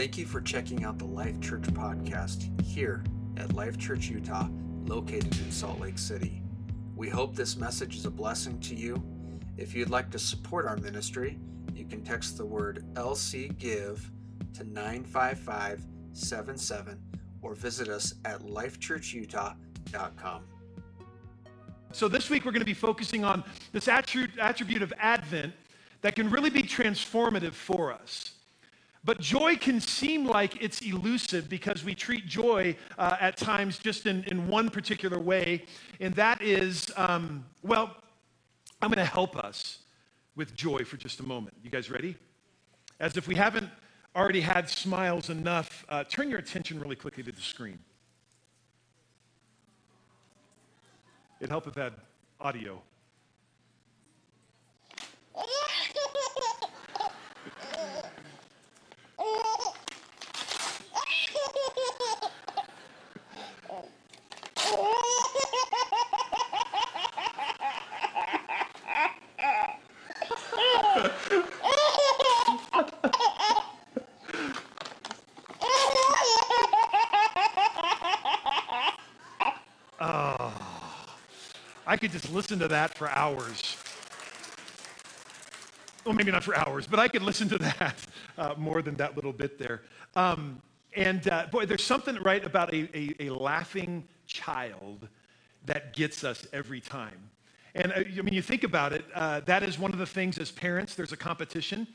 Thank you for checking out the Life Church podcast here at Life Church Utah, located in Salt Lake City. We hope this message is a blessing to you. If you'd like to support our ministry, you can text the word LC Give to 95577 or visit us at lifechurchutah.com. So, this week we're going to be focusing on this attribute of Advent that can really be transformative for us. But joy can seem like it's elusive because we treat joy uh, at times just in, in one particular way, and that is, um, well, I'm going to help us with joy for just a moment. You guys ready? As if we haven't already had smiles enough, uh, turn your attention really quickly to the screen. It'd help if had audio. Could just listen to that for hours. Well, maybe not for hours, but I could listen to that uh, more than that little bit there. Um, and uh, boy, there's something right about a, a, a, laughing child that gets us every time. And uh, I mean, you think about it, uh, that is one of the things as parents, there's a competition.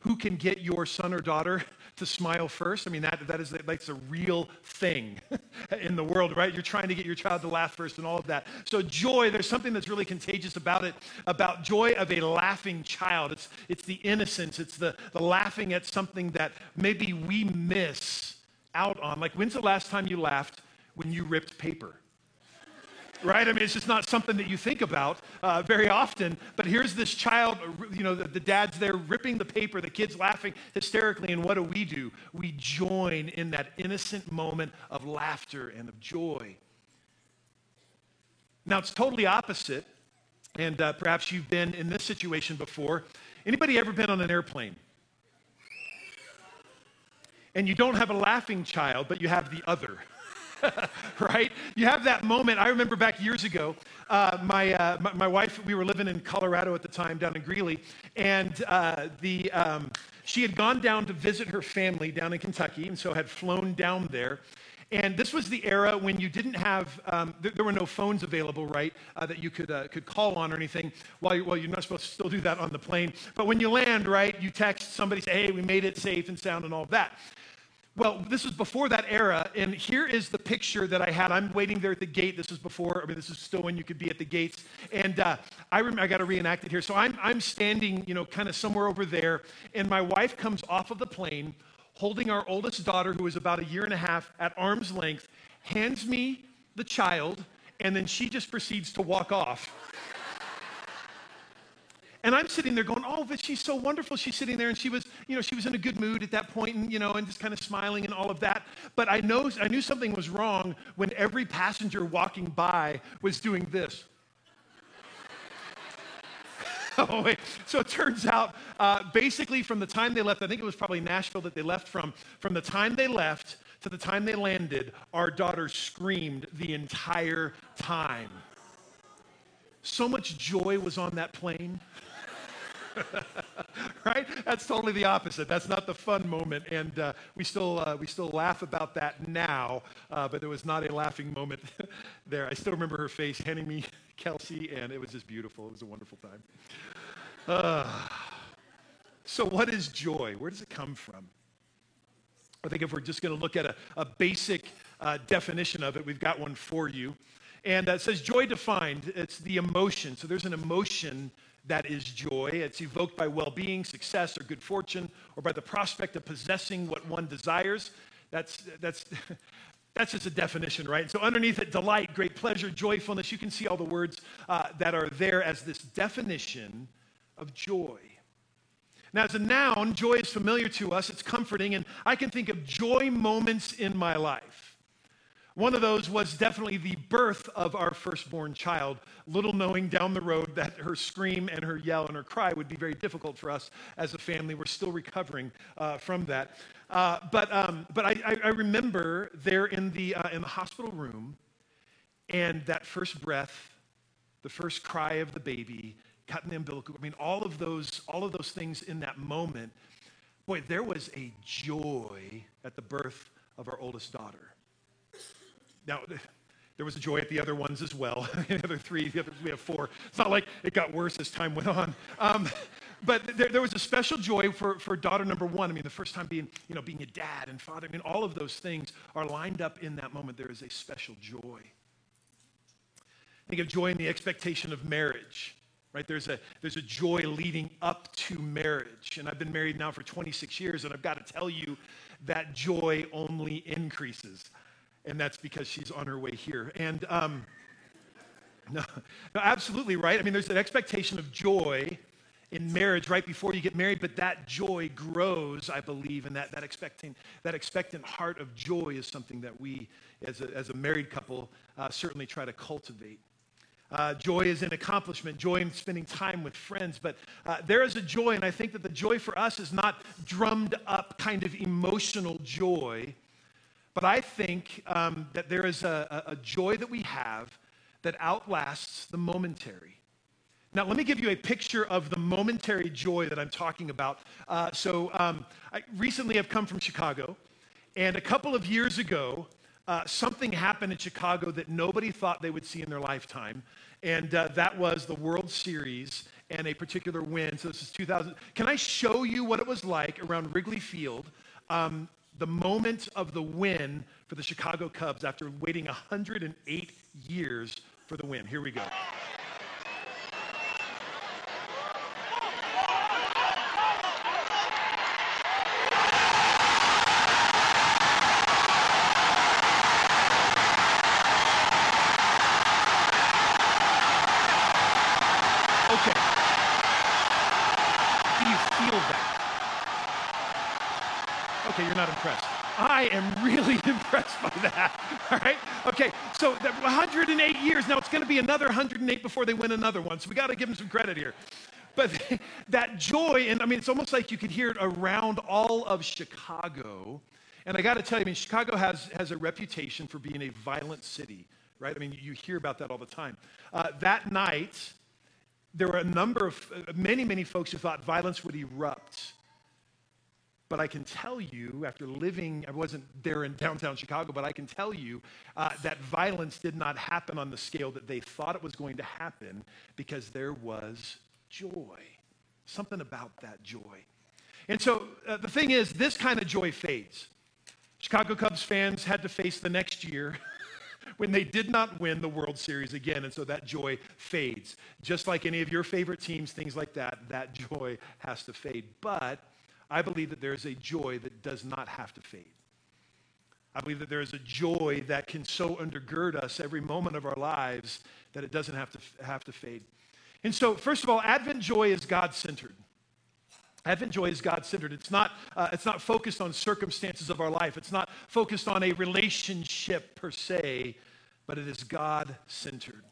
Who can get your son or daughter to smile first. I mean, that, that is that's a real thing in the world, right? You're trying to get your child to laugh first and all of that. So joy, there's something that's really contagious about it, about joy of a laughing child. It's, it's the innocence, it's the, the laughing at something that maybe we miss out on. Like, when's the last time you laughed when you ripped paper? Right? I mean, it's just not something that you think about uh, very often. But here's this child, you know, the, the, dad's there ripping the paper, the kid's laughing hysterically, and what do we do? We join in that innocent moment of laughter and of joy. Now, it's totally opposite, and uh, perhaps you've been in this situation before. Anybody ever been on an airplane? And you don't have a laughing child, but you have the other. right? You have that moment. I remember back years ago, uh, my, uh, my, my, wife, we were living in Colorado at the time, down in Greeley, and uh, the, um, she had gone down to visit her family down in Kentucky, and so had flown down there. And this was the era when you didn't have, um, th- there were no phones available, right, uh, that you could, uh, could call on or anything. While you're, well, you're not supposed to still do that on the plane. But when you land, right, you text somebody, say, hey, we made it safe and sound and all of that. Well, this is before that era, and here is the picture that I had. I'm waiting there at the gate. This is before, I mean, this is still when you could be at the gates. And uh, I I got to reenact it here. So I'm, I'm standing, you know, kind of somewhere over there, and my wife comes off of the plane holding our oldest daughter, who is about a year and a half, at arm's length, hands me the child, and then she just proceeds to walk off. And I'm sitting there going, oh, but she's so wonderful. She's sitting there and she was, you know, she was in a good mood at that point and, you know, and just kind of smiling and all of that. But I know, I knew something was wrong when every passenger walking by was doing this. oh, wait. So it turns out, uh, basically, from the time they left, I think it was probably Nashville that they left from, from the time they left to the time they landed, our daughter screamed the entire time. So much joy was on that plane. right? That's totally the opposite. That's not the fun moment, and uh, we still uh, we still laugh about that now. Uh, but there was not a laughing moment there. I still remember her face handing me Kelsey, and it was just beautiful. It was a wonderful time. Uh, so, what is joy? Where does it come from? I think if we're just going to look at a, a basic uh, definition of it, we've got one for you. And uh, it says joy defined, it's the emotion. So there's an emotion that is joy. It's evoked by well being, success, or good fortune, or by the prospect of possessing what one desires. That's, that's, that's just a definition, right? So underneath it, delight, great pleasure, joyfulness. You can see all the words uh, that are there as this definition of joy. Now, as a noun, joy is familiar to us, it's comforting, and I can think of joy moments in my life. One of those was definitely the birth of our firstborn child, little knowing down the road that her scream and her yell and her cry would be very difficult for us as a family. We're still recovering uh, from that. Uh, but um, but I, I, remember there in the, uh, in the hospital room and that first breath, the first cry of the baby, cutting the umbilical. I mean, all of those, all of those things in that moment. Boy, there was a joy at the birth of our oldest daughter. Now, there was a joy at the other ones as well. the other three, the we have four. It's not like it got worse as time went on. Um, but there, there, was a special joy for, for daughter number one. I mean, the first time being, you know, being a dad and father. I mean, all of those things are lined up in that moment. There is a special joy. Think of joy in the expectation of marriage right there's a there's a joy leading up to marriage and i've been married now for 26 years and i've got to tell you that joy only increases and that's because she's on her way here and um, no, no absolutely right i mean there's an expectation of joy in marriage right before you get married but that joy grows i believe and that, that expecting that expectant heart of joy is something that we as a, as a married couple uh, certainly try to cultivate uh, joy is in accomplishment, joy in spending time with friends. But uh, there is a joy, and I think that the joy for us is not drummed up kind of emotional joy. But I think um, that there is a, a joy that we have that outlasts the momentary. Now, let me give you a picture of the momentary joy that I'm talking about. Uh, so, um, I recently have come from Chicago, and a couple of years ago, uh, something happened in Chicago that nobody thought they would see in their lifetime, and uh, that was the World Series and a particular win. So this is 2000. Can I show you what it was like around Wrigley Field, um, the moment of the win for the Chicago Cubs after waiting 108 years for the win? Here we go. not impressed. I am really impressed by that. All right? Okay, so 108 years. Now it's going to be another 108 before they win another one. So we got to give them some credit here. But that joy, and I mean, it's almost like you could hear it around all of Chicago. And I got to tell you, I mean, Chicago has, has a reputation for being a violent city, right? I mean, you hear about that all the time. Uh, that night, there were a number of, uh, many, many folks who thought violence would erupt but I can tell you, after living, I wasn't there in downtown Chicago, but I can tell you uh, that violence did not happen on the scale that they thought it was going to happen because there was joy. Something about that joy. And so uh, the thing is, this kind of joy fades. Chicago Cubs fans had to face the next year when they did not win the World Series again. And so that joy fades. Just like any of your favorite teams, things like that, that joy has to fade. But I believe that there is a joy that does not have to fade. I believe that there is a joy that can so undergird us every moment of our lives that it doesn't have to, have to fade. And so, first of all, Advent joy is God centered. Advent joy is God centered. It's not, uh, it's not focused on circumstances of our life, it's not focused on a relationship per se, but it is God centered.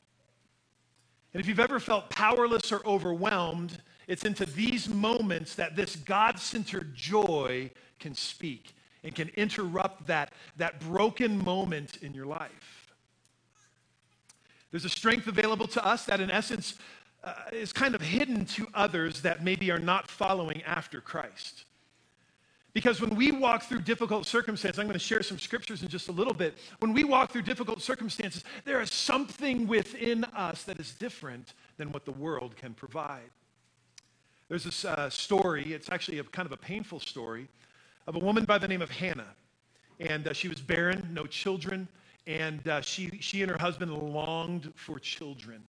And if you've ever felt powerless or overwhelmed, it's into these moments that this God centered joy can speak and can interrupt that, that broken moment in your life. There's a strength available to us that, in essence, uh, is kind of hidden to others that maybe are not following after Christ. Because when we walk through difficult circumstances, I'm going to share some scriptures in just a little bit. When we walk through difficult circumstances, there is something within us that is different than what the world can provide. There's this uh, story, it's actually a kind of a painful story, of a woman by the name of Hannah. And uh, she was barren, no children, and uh, she, she and her husband longed for children.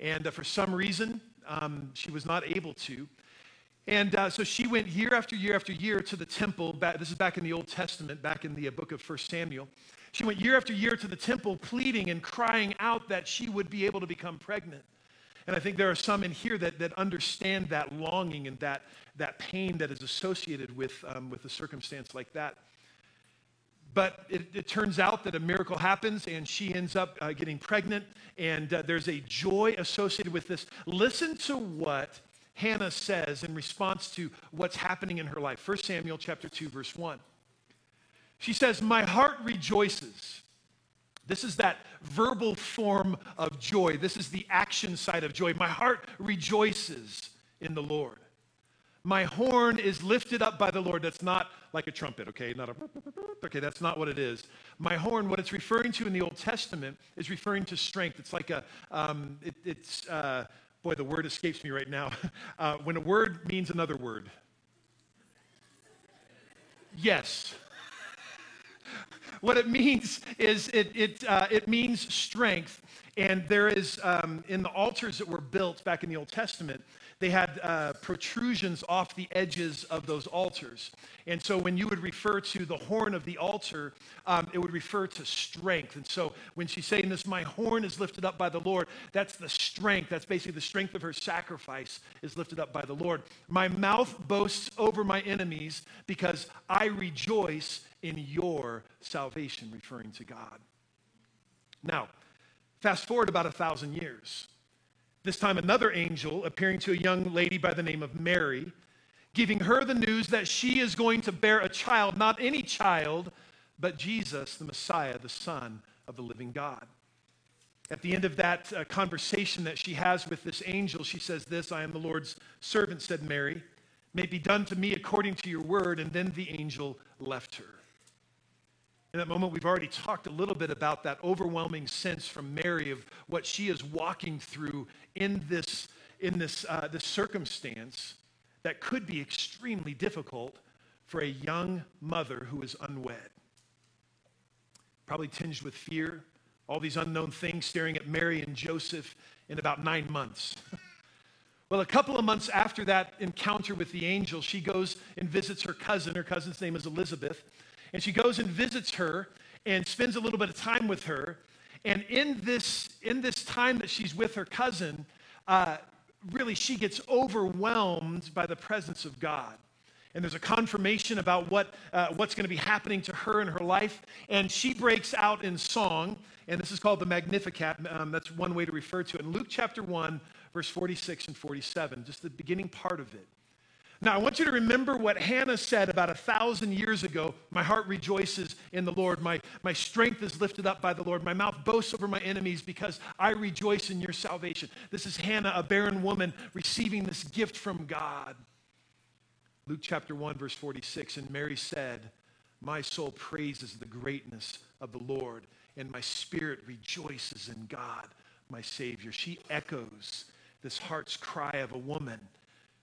And uh, for some reason, um, she was not able to. And uh, so she went year after year after year to the temple. Back, this is back in the Old Testament, back in the uh, book of 1 Samuel. She went year after year to the temple, pleading and crying out that she would be able to become pregnant. And I think there are some in here that, that understand that longing and that, that pain that is associated with, um, with a circumstance like that. But it, it, turns out that a miracle happens and she ends up uh, getting pregnant, and uh, there's a joy associated with this. Listen to what Hannah says in response to what's happening in her life. 1 Samuel chapter 2 verse 1. She says, "My heart rejoices." This is that verbal form of joy. This is the action side of joy. My heart rejoices in the Lord. My horn is lifted up by the Lord. That's not like a trumpet, okay? Not a okay, that's not what it is. My horn, what it's referring to in the Old Testament, is referring to strength. It's like a, um, it, it's, uh, boy, the word escapes me right now. Uh, when a word means another word. Yes. What it means is it, it, uh, it means strength. And there is, um, in the altars that were built back in the Old Testament, they had uh, protrusions off the edges of those altars. And so when you would refer to the horn of the altar, um, it would refer to strength. And so when she's saying this, my horn is lifted up by the Lord, that's the strength. That's basically the strength of her sacrifice is lifted up by the Lord. My mouth boasts over my enemies because I rejoice in your salvation, referring to God. Now, fast forward about a thousand years. This time, another angel appearing to a young lady by the name of Mary, giving her the news that she is going to bear a child, not any child, but Jesus, the Messiah, the Son of the living God. At the end of that uh, conversation that she has with this angel, she says, This, I am the Lord's servant, said Mary. May it be done to me according to your word. And then the angel left her. In that moment, we've already talked a little bit about that overwhelming sense from Mary of what she is walking through in this, in this, uh, this circumstance that could be extremely difficult for a young mother who is unwed. Probably tinged with fear, all these unknown things staring at Mary and Joseph in about nine months. well, a couple of months after that encounter with the angel, she goes and visits her cousin. Her cousin's name is Elizabeth. And she goes and visits her and spends a little bit of time with her. And in this, in this time that she's with her cousin, uh, really she gets overwhelmed by the presence of God. And there's a confirmation about what, uh, what's going to be happening to her in her life. And she breaks out in song, and this is called the Magnificat. Um, that's one way to refer to it. In Luke chapter 1, verse 46 and 47, just the beginning part of it. Now, I want you to remember what Hannah said about a thousand years ago. My heart rejoices in the Lord. My, my strength is lifted up by the Lord. My mouth boasts over my enemies because I rejoice in your salvation. This is Hannah, a barren woman, receiving this gift from God. Luke chapter 1, verse 46. And Mary said, My soul praises the greatness of the Lord, and my spirit rejoices in God, my Savior. She echoes this heart's cry of a woman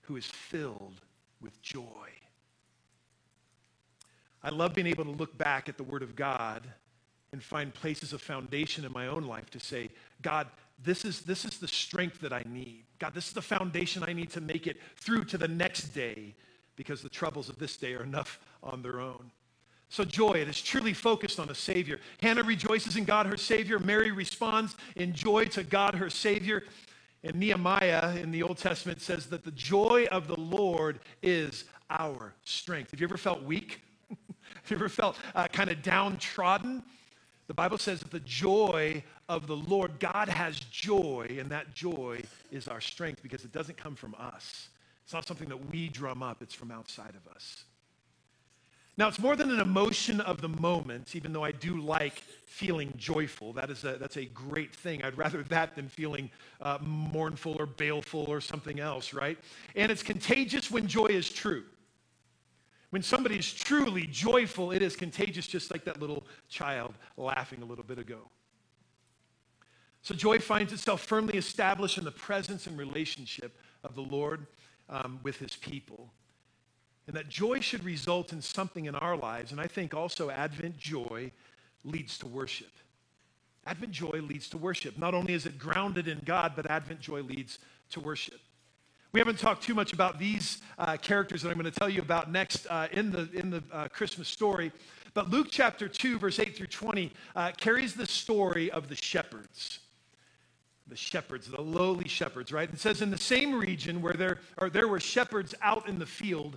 who is filled with joy. I love being able to look back at the Word of God and find places of foundation in my own life to say, God, this is, this is the strength that I need. God, this is the foundation I need to make it through to the next day because the troubles of this day are enough on their own. So, joy, it is truly focused on a Savior. Hannah rejoices in God, her Savior. Mary responds in joy to God, her Savior. And Nehemiah in the Old Testament says that the joy of the Lord is our strength. Have you ever felt weak? Have you ever felt uh, kind of downtrodden? The Bible says that the joy of the Lord, God has joy, and that joy is our strength because it doesn't come from us. It's not something that we drum up, it's from outside of us. Now, it's more than an emotion of the moment, even though I do like feeling joyful. That is a, that's a great thing. I'd rather that than feeling uh, mournful or baleful or something else, right? And it's contagious when joy is true. When somebody is truly joyful, it is contagious, just like that little child laughing a little bit ago. So joy finds itself firmly established in the presence and relationship of the Lord um, with his people. And that joy should result in something in our lives. And I think also Advent joy leads to worship. Advent joy leads to worship. Not only is it grounded in God, but Advent joy leads to worship. We haven't talked too much about these uh, characters that I'm going to tell you about next uh, in the, in the uh, Christmas story. But Luke chapter 2, verse 8 through 20, uh, carries the story of the shepherds. The shepherds, the lowly shepherds, right? It says, in the same region where there, or there were shepherds out in the field,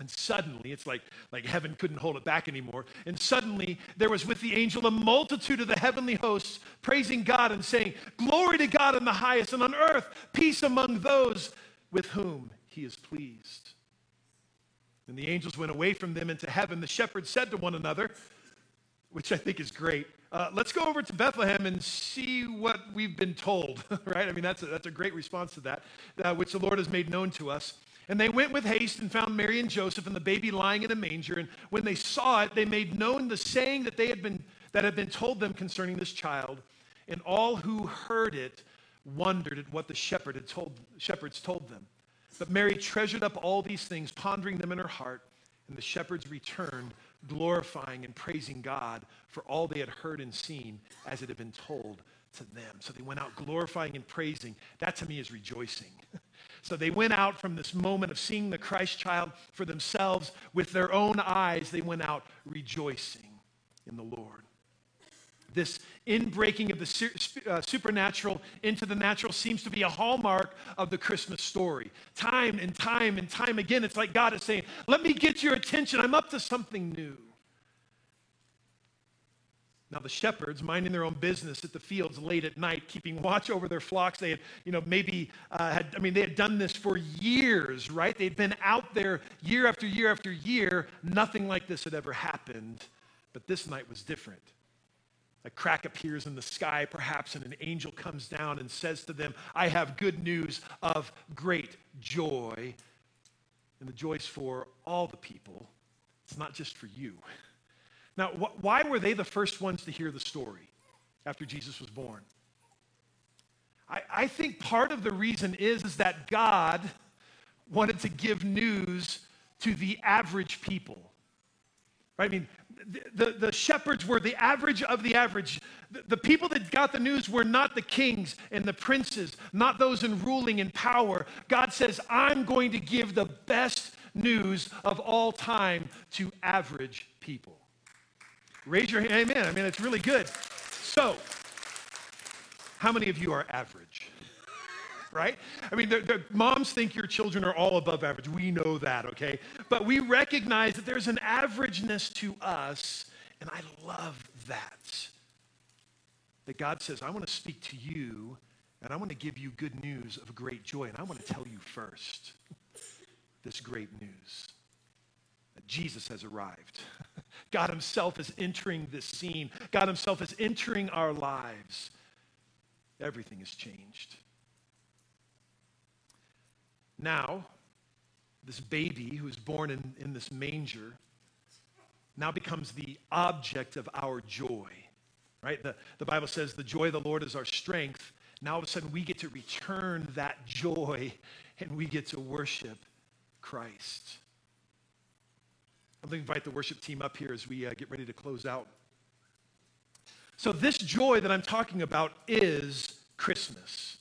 And suddenly, it's like, like heaven couldn't hold it back anymore. And suddenly, there was with the angel a multitude of the heavenly hosts praising God and saying, Glory to God in the highest, and on earth, peace among those with whom he is pleased. And the angels went away from them into heaven. The shepherds said to one another, which I think is great, uh, let's go over to Bethlehem and see what we've been told, right? I mean, that's a, that's a great response to that, uh, which the Lord has made known to us. And they went with haste and found Mary and Joseph and the baby lying in a manger. And when they saw it, they made known the saying that they had been that had been told them concerning this child. And all who heard it wondered at what the shepherd had told, shepherds told them. But Mary treasured up all these things, pondering them in her heart. And the shepherds returned, glorifying and praising God for all they had heard and seen as it had been told to them. So they went out glorifying and praising. That to me is rejoicing. so they went out from this moment of seeing the Christ child for themselves with their own eyes. They went out rejoicing in the Lord. This inbreaking of the uh, supernatural into the natural seems to be a hallmark of the Christmas story. Time and time and time again, it's like God is saying, Let me get your attention. I'm up to something new. Now, the shepherds, minding their own business at the fields late at night, keeping watch over their flocks, they had, you know, maybe uh, had, I mean, they had done this for years, right? They'd been out there year after year after year. Nothing like this had ever happened. But this night was different. A crack appears in the sky, perhaps, and an angel comes down and says to them, I have good news of great joy. And the joy is for all the people, it's not just for you. Now, wh- why were they the first ones to hear the story after Jesus was born? I, I think part of the reason is, is that God wanted to give news to the average people. Right? I mean, the, the shepherds were the average of the average. The, the people that got the news were not the kings and the princes, not those in ruling and power. God says, I'm going to give the best news of all time to average people. Raise your hand. Amen. I mean, it's really good. So, how many of you are average? right? I mean, the, the moms think your children are all above average. We know that, okay? But we recognize that there's an averageness to us, and I love that. That God says, I want to speak to you, and I want to give you good news of great joy, and I want to tell you first this great news that Jesus has arrived. God Himself is entering this scene. God Himself is entering our lives. Everything has changed. Now, this baby who is born in, in this manger now becomes the object of our joy. Right? The, the Bible says the joy of the Lord is our strength. Now all of a sudden we get to return that joy and we get to worship Christ. I'm going to invite the worship team up here as we uh, get ready to close out. So, this joy that I'm talking about is Christmas.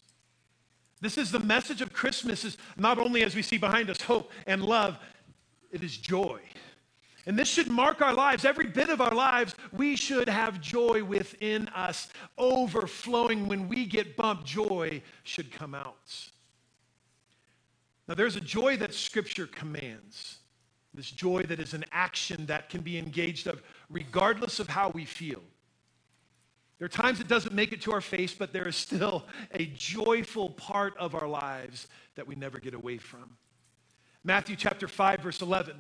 This is the message of Christmas is not only as we see behind us hope and love, it is joy. And this should mark our lives, every bit of our lives. We should have joy within us, overflowing. When we get bumped, joy should come out. Now, there's a joy that Scripture commands. This joy that is an action that can be engaged of regardless of how we feel. There are times it doesn't make it to our face, but there is still a joyful part of our lives that we never get away from. Matthew chapter 5, verse 11.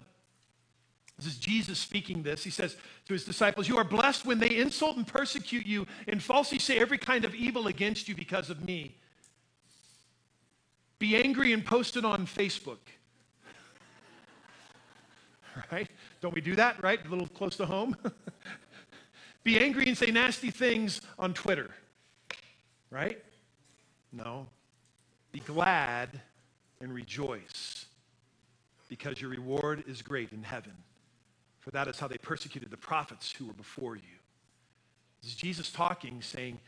This is Jesus speaking this. He says to his disciples, You are blessed when they insult and persecute you and falsely say every kind of evil against you because of me. Be angry and post it on Facebook. right? Don't we do that, right? A little close to home. Be angry and say nasty things on Twitter, right? No. Be glad and rejoice because your reward is great in heaven. for that is how they persecuted the prophets who were before you. This is Jesus talking, saying,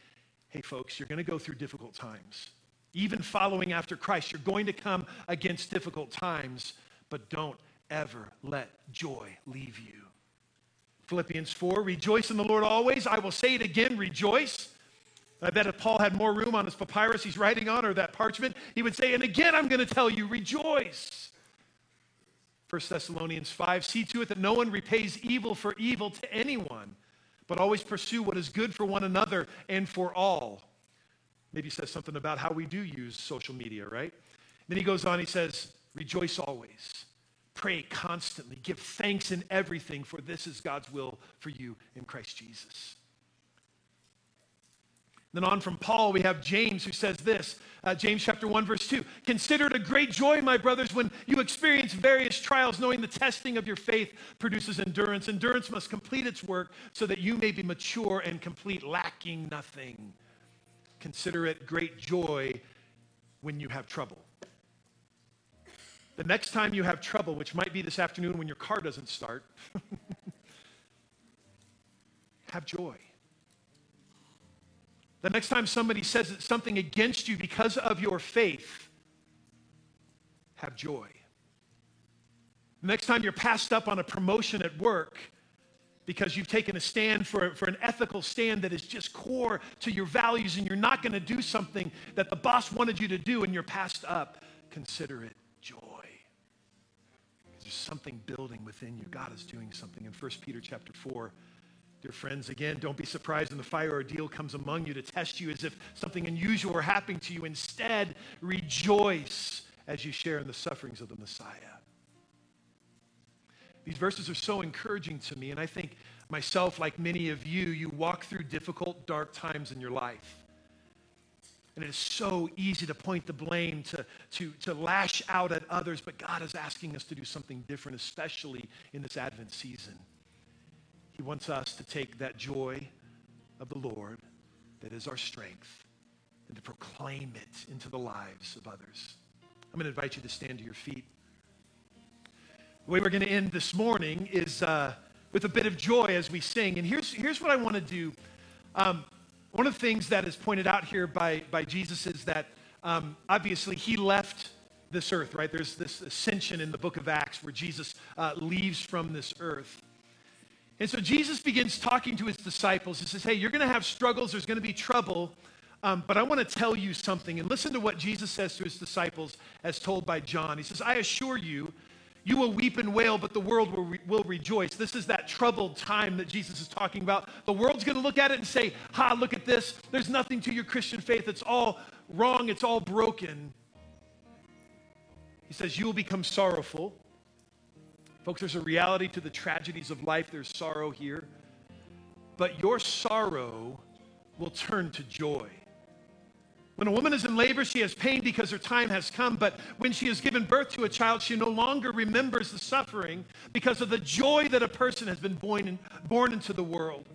Hey, folks, you're going to go through difficult times. Even following after Christ, you're going to come against difficult times, but don't ever let joy leave you. Philippians 4 Rejoice in the Lord always. I will say it again, rejoice. I bet if Paul had more room on his papyrus he's writing on or that parchment, he would say, And again, I'm going to tell you, rejoice. 1 Thessalonians 5 See to it that no one repays evil for evil to anyone, but always pursue what is good for one another and for all. Maybe he says something about how we do use social media, right? Then he goes on, he says, Rejoice always. Pray constantly. Give thanks in everything, for this is God's will for you in Christ Jesus. Then on from Paul, we have James who says this uh, James chapter 1, verse 2. Consider it a great joy, my brothers, when you experience various trials, knowing the testing of your faith produces endurance. Endurance must complete its work so that you may be mature and complete, lacking nothing. Consider it great joy when you have trouble. The next time you have trouble, which might be this afternoon when your car doesn't start, have joy. The next time somebody says something against you because of your faith, have joy. The next time you're passed up on a promotion at work because you've taken a stand for, for an ethical stand that is just core to your values and you're not going to do something that the boss wanted you to do and you're passed up, consider it. There's something building within you. God is doing something. In 1 Peter chapter 4, Dear friends, again, don't be surprised when the fire ordeal comes among you to test you as if something unusual were happening to you. Instead, rejoice as you share in the sufferings of the Messiah. These verses are so encouraging to me, and I think myself, like many of you, you walk through difficult, dark times in your life. And it is so easy to point the blame, to, to, to lash out at others, but God is asking us to do something different, especially in this Advent season. He wants us to take that joy of the Lord that is our strength and to proclaim it into the lives of others. I'm going to invite you to stand to your feet. The way we're going to end this morning is uh, with a bit of joy as we sing. And here's, here's what I want to do. Um, one of the things that is pointed out here by, by Jesus is that um, obviously he left this earth, right? There's this ascension in the book of Acts where Jesus uh, leaves from this earth. And so Jesus begins talking to his disciples. He says, Hey, you're going to have struggles, there's going to be trouble, um, but I want to tell you something. And listen to what Jesus says to his disciples as told by John. He says, I assure you, you will weep and wail, but the world will, re- will rejoice. This is that troubled time that Jesus is talking about. The world's going to look at it and say, Ha, look at this. There's nothing to your Christian faith. It's all wrong, it's all broken. He says, You will become sorrowful. Folks, there's a reality to the tragedies of life. There's sorrow here. But your sorrow will turn to joy. When a woman is in labor, she has pain because her time has come. But when she has given birth to a child, she no longer remembers the suffering because of the joy that a person has been born, in, born into the world.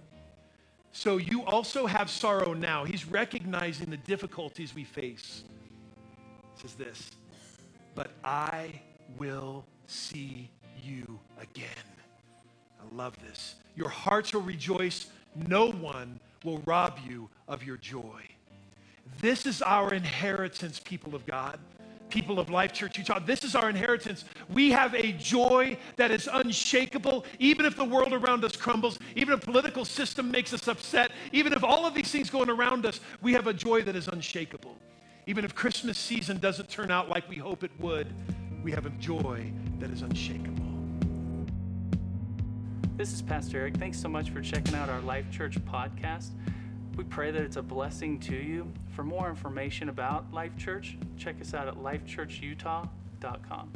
So you also have sorrow now. He's recognizing the difficulties we face. Says this, but I will see you again. I love this. Your hearts will rejoice. No one will rob you of your joy. This is our inheritance, people of God, people of Life Church Utah. This is our inheritance. We have a joy that is unshakable, even if the world around us crumbles, even if political system makes us upset, even if all of these things going around us, we have a joy that is unshakable. Even if Christmas season doesn't turn out like we hope it would, we have a joy that is unshakable. This is Pastor Eric. Thanks so much for checking out our Life Church podcast. We pray that it's a blessing to you. For more information about Life Church, check us out at lifechurchutah.com.